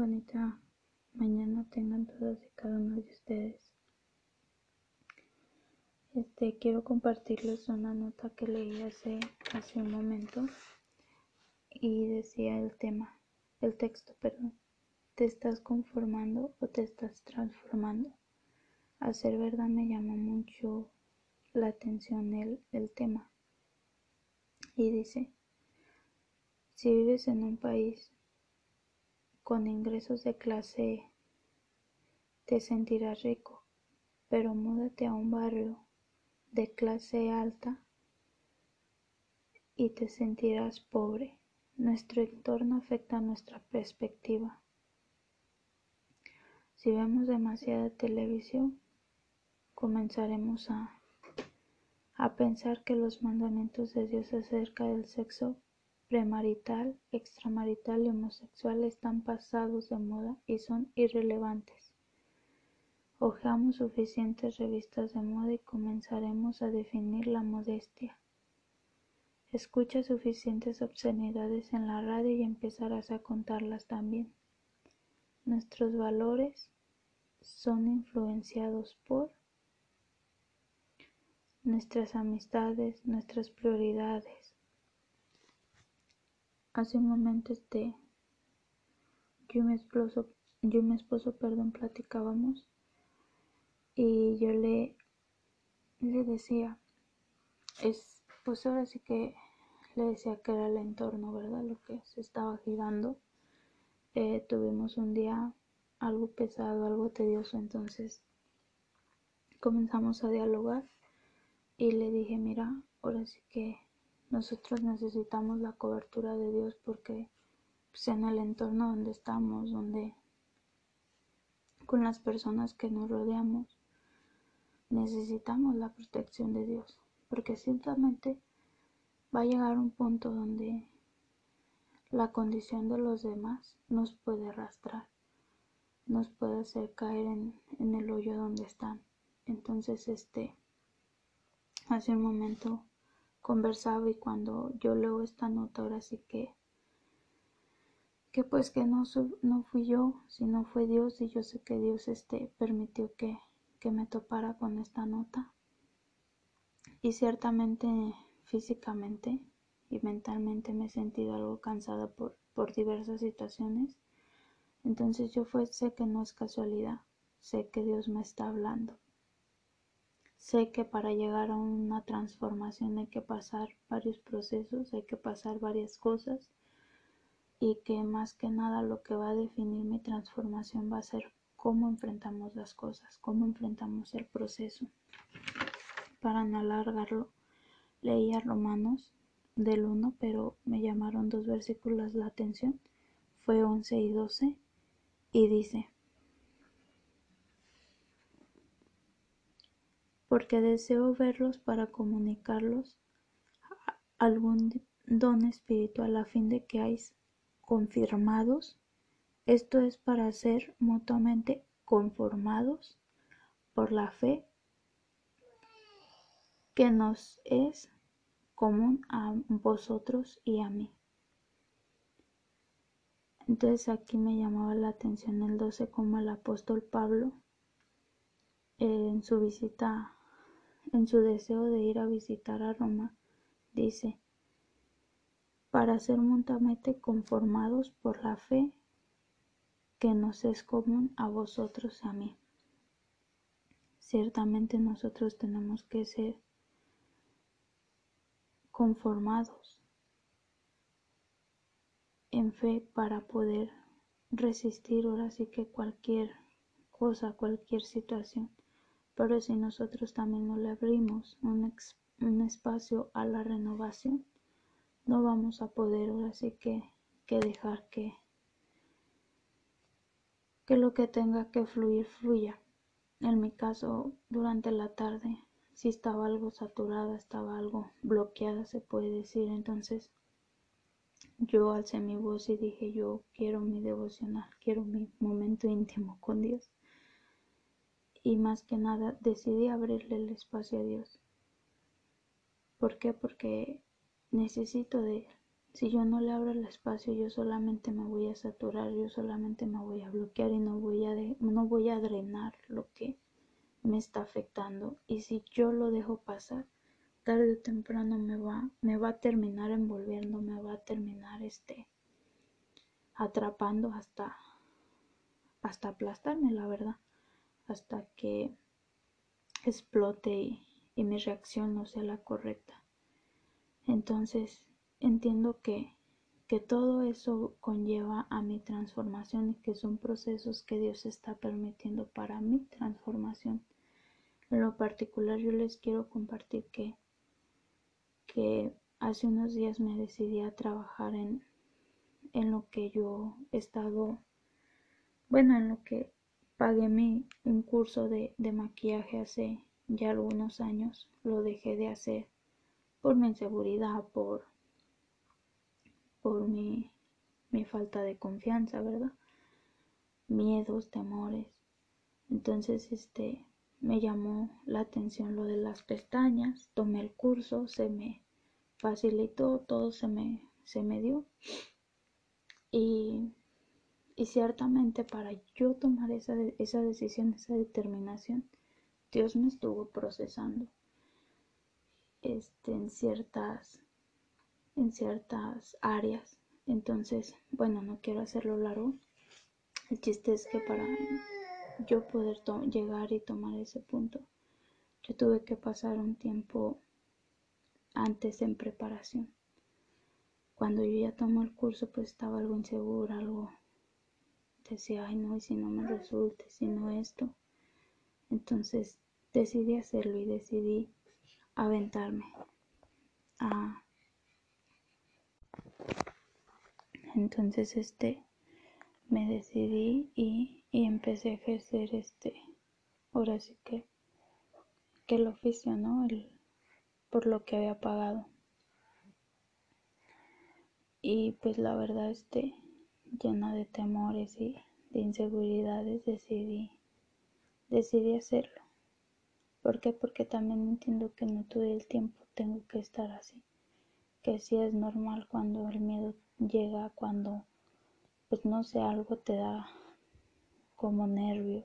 bonita mañana tengan todas y cada uno de ustedes. Este, quiero compartirles una nota que leí hace, hace un momento y decía el tema, el texto, perdón. ¿Te estás conformando o te estás transformando? A ser verdad me llama mucho la atención el, el tema. Y dice, si vives en un país con ingresos de clase E, te sentirás rico, pero múdate a un barrio de clase alta y te sentirás pobre. Nuestro entorno afecta nuestra perspectiva. Si vemos demasiada televisión, comenzaremos a, a pensar que los mandamientos de Dios acerca del sexo premarital, extramarital y homosexual están pasados de moda y son irrelevantes. Hojeamos suficientes revistas de moda y comenzaremos a definir la modestia. Escucha suficientes obscenidades en la radio y empezarás a contarlas también. Nuestros valores son influenciados por nuestras amistades, nuestras prioridades. Hace un momento este yo y mi esposo, yo mi esposo perdón, platicábamos y yo le, le decía, es, pues ahora sí que le decía que era el entorno, ¿verdad? Lo que se estaba girando. Eh, tuvimos un día algo pesado, algo tedioso, entonces comenzamos a dialogar y le dije, mira, ahora sí que nosotros necesitamos la cobertura de Dios porque pues, en el entorno donde estamos, donde con las personas que nos rodeamos, necesitamos la protección de Dios, porque ciertamente va a llegar un punto donde la condición de los demás nos puede arrastrar, nos puede hacer caer en el hoyo donde están. Entonces, este, hace un momento conversaba y cuando yo leo esta nota ahora sí que que pues que no, no fui yo, sino fue Dios y yo sé que Dios este permitió que que me topara con esta nota y ciertamente físicamente y mentalmente me he sentido algo cansada por, por diversas situaciones. Entonces yo fue, sé que no es casualidad, sé que Dios me está hablando. Sé que para llegar a una transformación hay que pasar varios procesos, hay que pasar varias cosas y que más que nada lo que va a definir mi transformación va a ser cómo enfrentamos las cosas, cómo enfrentamos el proceso. Para no alargarlo, leía Romanos del 1, pero me llamaron dos versículos la atención. Fue 11 y 12 y dice, porque deseo verlos para comunicarlos algún don espiritual a fin de que hayáis confirmados esto es para ser mutuamente conformados por la fe que nos es común a vosotros y a mí. Entonces aquí me llamaba la atención el 12 como el apóstol Pablo en su visita, en su deseo de ir a visitar a Roma, dice, para ser mutuamente conformados por la fe que nos es común a vosotros y a mí. Ciertamente nosotros tenemos que ser conformados en fe para poder resistir ahora sí que cualquier cosa, cualquier situación. Pero si nosotros también no le abrimos un, espacio a la renovación, no vamos a poder ahora sí que, que dejar que que lo que tenga que fluir fluya. En mi caso, durante la tarde, si estaba algo saturada, estaba algo bloqueada, se puede decir. Entonces, yo alcé mi voz y dije, yo quiero mi devocional, quiero mi momento íntimo con Dios. Y más que nada, decidí abrirle el espacio a Dios. ¿Por qué? Porque necesito de Él. si yo no le abro el espacio, yo solamente me voy a saturar, yo solamente me voy a bloquear y no voy a, no voy a drenar lo que me está afectando. Y si yo lo dejo pasar, tarde o temprano me va, me va a terminar envolviendo, me va a terminar este atrapando hasta hasta aplastarme, la verdad, hasta que explote y, y mi reacción no sea la correcta. Entonces, entiendo que, que todo eso conlleva a mi transformación y que son procesos que Dios está permitiendo para mi transformación. En lo particular yo les quiero compartir que, que hace unos días me decidí a trabajar en, en lo que yo he estado, bueno, en lo que pagué un curso de, de maquillaje hace ya algunos años, lo dejé de hacer por mi inseguridad, por por mi, mi falta de confianza, ¿verdad? Miedos, temores. Entonces, este, me llamó la atención lo de las pestañas, tomé el curso, se me facilitó, todo se me, se me dio. Y, y ciertamente para yo tomar esa, esa decisión, esa determinación, Dios me estuvo procesando este, en ciertas en ciertas áreas. Entonces, bueno, no quiero hacerlo largo. El chiste es que para yo poder llegar y tomar ese punto, yo tuve que pasar un tiempo antes en preparación. Cuando yo ya tomo el curso, pues estaba algo insegura, algo decía, ay no, y si no me resulte, si no esto. Entonces decidí hacerlo y decidí aventarme a entonces este me decidí y, y, empecé a ejercer este ahora sí que que el oficio no el por lo que había pagado y pues la verdad este llena de temores y de inseguridades decidí decidí hacerlo ¿por qué? porque también entiendo que no todo el tiempo tengo que estar así que sí es normal cuando el miedo llega, cuando, pues no sé, algo te da como nervios.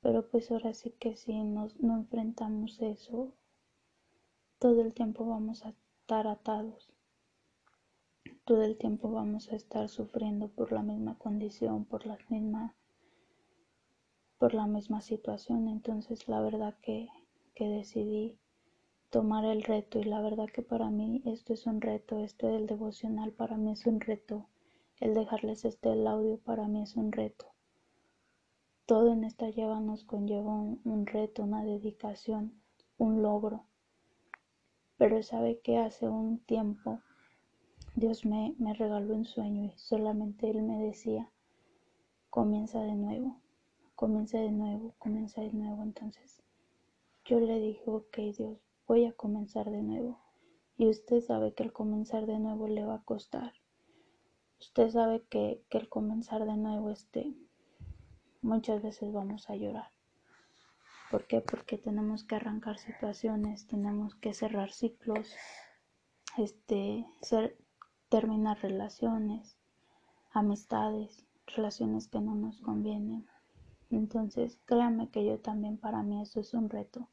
Pero pues ahora sí que si nos, no enfrentamos eso, todo el tiempo vamos a estar atados. Todo el tiempo vamos a estar sufriendo por la misma condición, por la misma, por la misma situación. Entonces la verdad que, que decidí tomar el reto y la verdad que para mí esto es un reto, esto del devocional para mí es un reto, el dejarles este el audio para mí es un reto. Todo en esta lleva nos conlleva un, reto, una dedicación, un logro. Pero sabe que hace un tiempo Dios me, me regaló un sueño y solamente Él me decía, comienza de nuevo, comienza de nuevo, comienza de nuevo. Entonces yo le dije, ok Dios, voy a comenzar de nuevo. Y usted sabe que el comenzar de nuevo le va a costar. Usted sabe que, que el comenzar de nuevo, este, muchas veces vamos a llorar. ¿Por qué? Porque tenemos que arrancar situaciones, tenemos que cerrar ciclos, este, ser, terminar relaciones, amistades, relaciones que no nos convienen. Entonces, créame que yo también para mí eso es un reto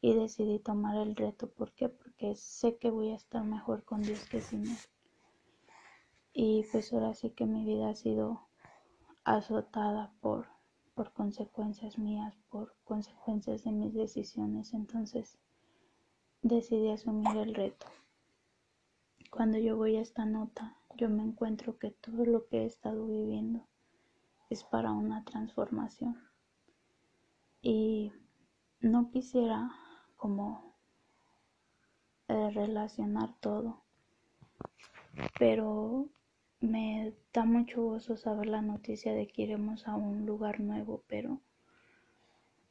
y decidí tomar el reto. ¿Por qué? Porque sé que voy a estar mejor con Dios que sin Él. Y pues ahora sí que mi vida ha sido azotada por, por consecuencias mías, por consecuencias de mis decisiones. Entonces decidí asumir el reto. Cuando yo voy a esta nota, yo me encuentro que todo lo que he estado viviendo es para una transformación. Y no quisiera como eh, relacionar todo. Pero me da mucho gozo saber la noticia de que iremos a un lugar nuevo, pero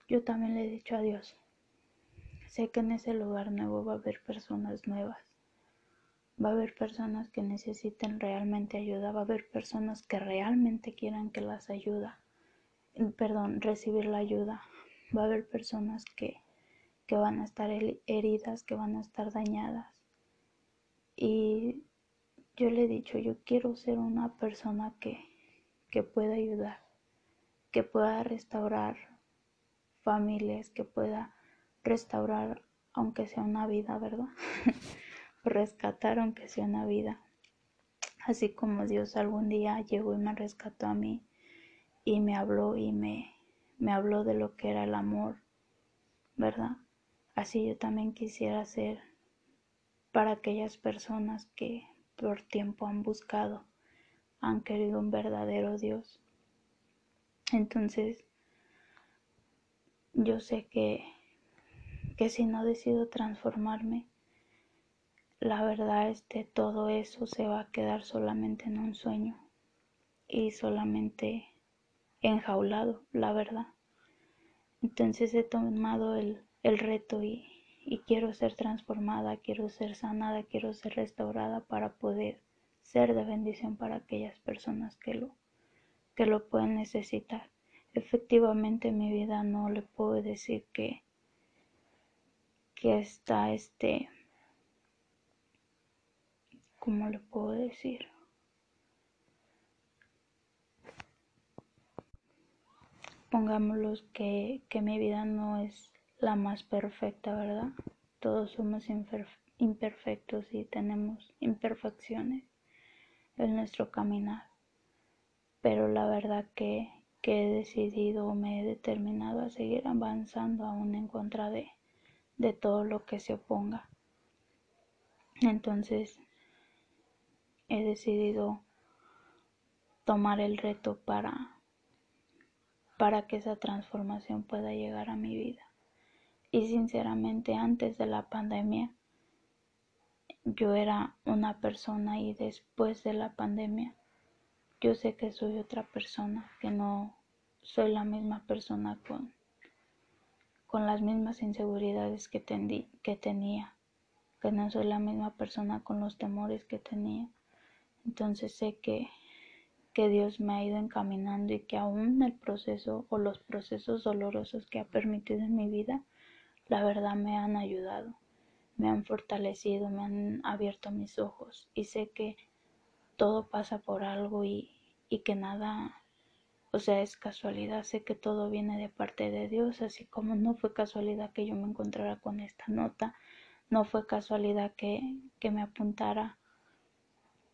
yo también le he dicho a Dios, sé que en ese lugar nuevo va a haber personas nuevas, va a haber personas que necesiten realmente ayuda, va a haber personas que realmente quieran que las ayuda, perdón, recibir la ayuda, va a haber personas que que van a estar heridas, que van a estar dañadas. Y yo le he dicho, yo quiero ser una persona que, que pueda ayudar, que pueda restaurar familias, que pueda restaurar aunque sea una vida, ¿verdad? Rescatar aunque sea una vida. Así como Dios algún día llegó y me rescató a mí y me habló y me, me habló de lo que era el amor, ¿verdad? Así yo también quisiera ser para aquellas personas que por tiempo han buscado, han querido un verdadero Dios. Entonces, yo sé que, que si no decido transformarme, la verdad es que todo eso se va a quedar solamente en un sueño y solamente enjaulado, la verdad. Entonces he tomado el, el reto y, y quiero ser transformada, quiero ser sanada, quiero ser restaurada para poder ser de bendición para aquellas personas que lo, que lo pueden necesitar. Efectivamente en mi vida no le puedo decir que, que está este, ¿cómo le puedo decir? Pongámoslo que, que mi vida no es la más perfecta, ¿verdad? Todos somos imperfectos y tenemos imperfecciones en nuestro caminar. Pero la verdad que, que he decidido, me he determinado a seguir avanzando aún en contra de, de todo lo que se oponga. Entonces he decidido tomar el reto para para que esa transformación pueda llegar a mi vida. Y sinceramente antes de la pandemia yo era una persona y después de la pandemia yo sé que soy otra persona, que no soy la misma persona con, con las mismas inseguridades que, que tenía, que no soy la misma persona con los temores que tenía. Entonces sé que, que Dios me ha ido encaminando y que aún el proceso o los procesos dolorosos que ha permitido en mi vida la verdad me han ayudado, me han fortalecido, me han abierto mis ojos. Y sé que todo pasa por algo y, y que nada, o sea, es casualidad, sé que todo viene de parte de Dios, así como no fue casualidad que yo me encontrara con esta nota, no fue casualidad que, que me apuntara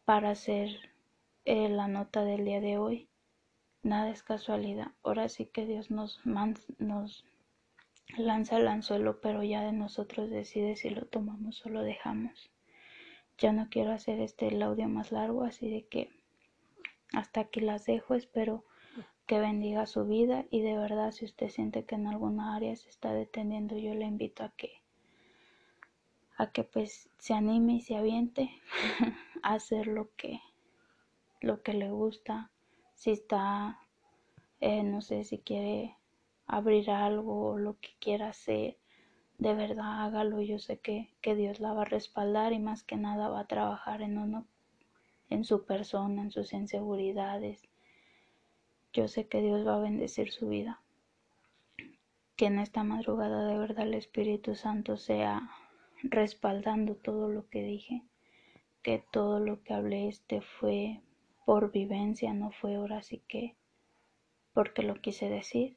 para hacer eh, la nota del día de hoy. Nada es casualidad. Ahora sí que Dios nos, nos lanza el anzuelo, pero ya de nosotros decide si lo tomamos o lo dejamos. Ya no quiero hacer este el audio más largo, así de que hasta aquí las dejo. Espero que bendiga su vida y de verdad si usted siente que en alguna área se está deteniendo, yo le invito a que a que pues se anime y se aviente hacer lo que lo que le gusta. Si está eh, no sé si quiere abrir algo o lo que quiera hacer, de verdad hágalo. Yo sé que, que Dios la va a respaldar y más que nada va a trabajar en uno, en su persona, en sus inseguridades. Yo sé que Dios va a bendecir su vida. Que en esta madrugada de verdad el Espíritu Santo sea respaldando todo lo que dije, que todo lo que hablé este fue por vivencia, no fue ahora sí que porque lo quise decir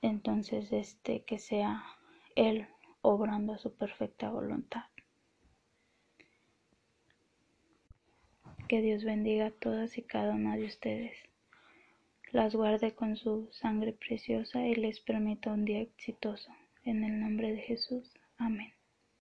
entonces este que sea él obrando a su perfecta voluntad. Que Dios bendiga a todas y cada una de ustedes. Las guarde con su sangre preciosa y les permita un día exitoso. En el nombre de Jesús. Amén.